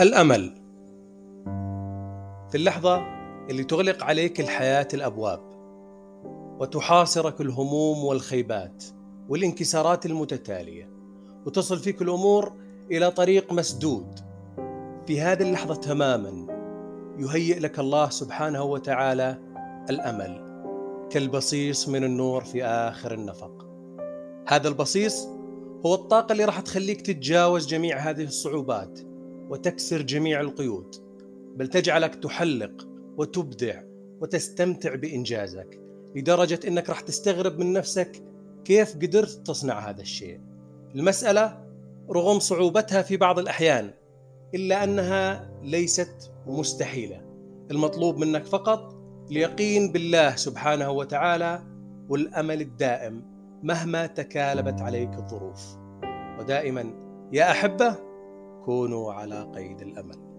الأمل. في اللحظة اللي تغلق عليك الحياة الأبواب وتحاصرك الهموم والخيبات والانكسارات المتتالية وتصل فيك الأمور إلى طريق مسدود. في هذه اللحظة تماما يهيئ لك الله سبحانه وتعالى الأمل. كالبصيص من النور في آخر النفق هذا البصيص هو الطاقة اللي راح تخليك تتجاوز جميع هذه الصعوبات وتكسر جميع القيود بل تجعلك تحلق وتبدع وتستمتع بإنجازك لدرجة إنك راح تستغرب من نفسك كيف قدرت تصنع هذا الشيء. المسألة رغم صعوبتها في بعض الأحيان إلا أنها ليست مستحيلة. المطلوب منك فقط اليقين بالله سبحانه وتعالى والأمل الدائم مهما تكالبت عليك الظروف. ودائما يا أحبة كونوا على قيد الأمل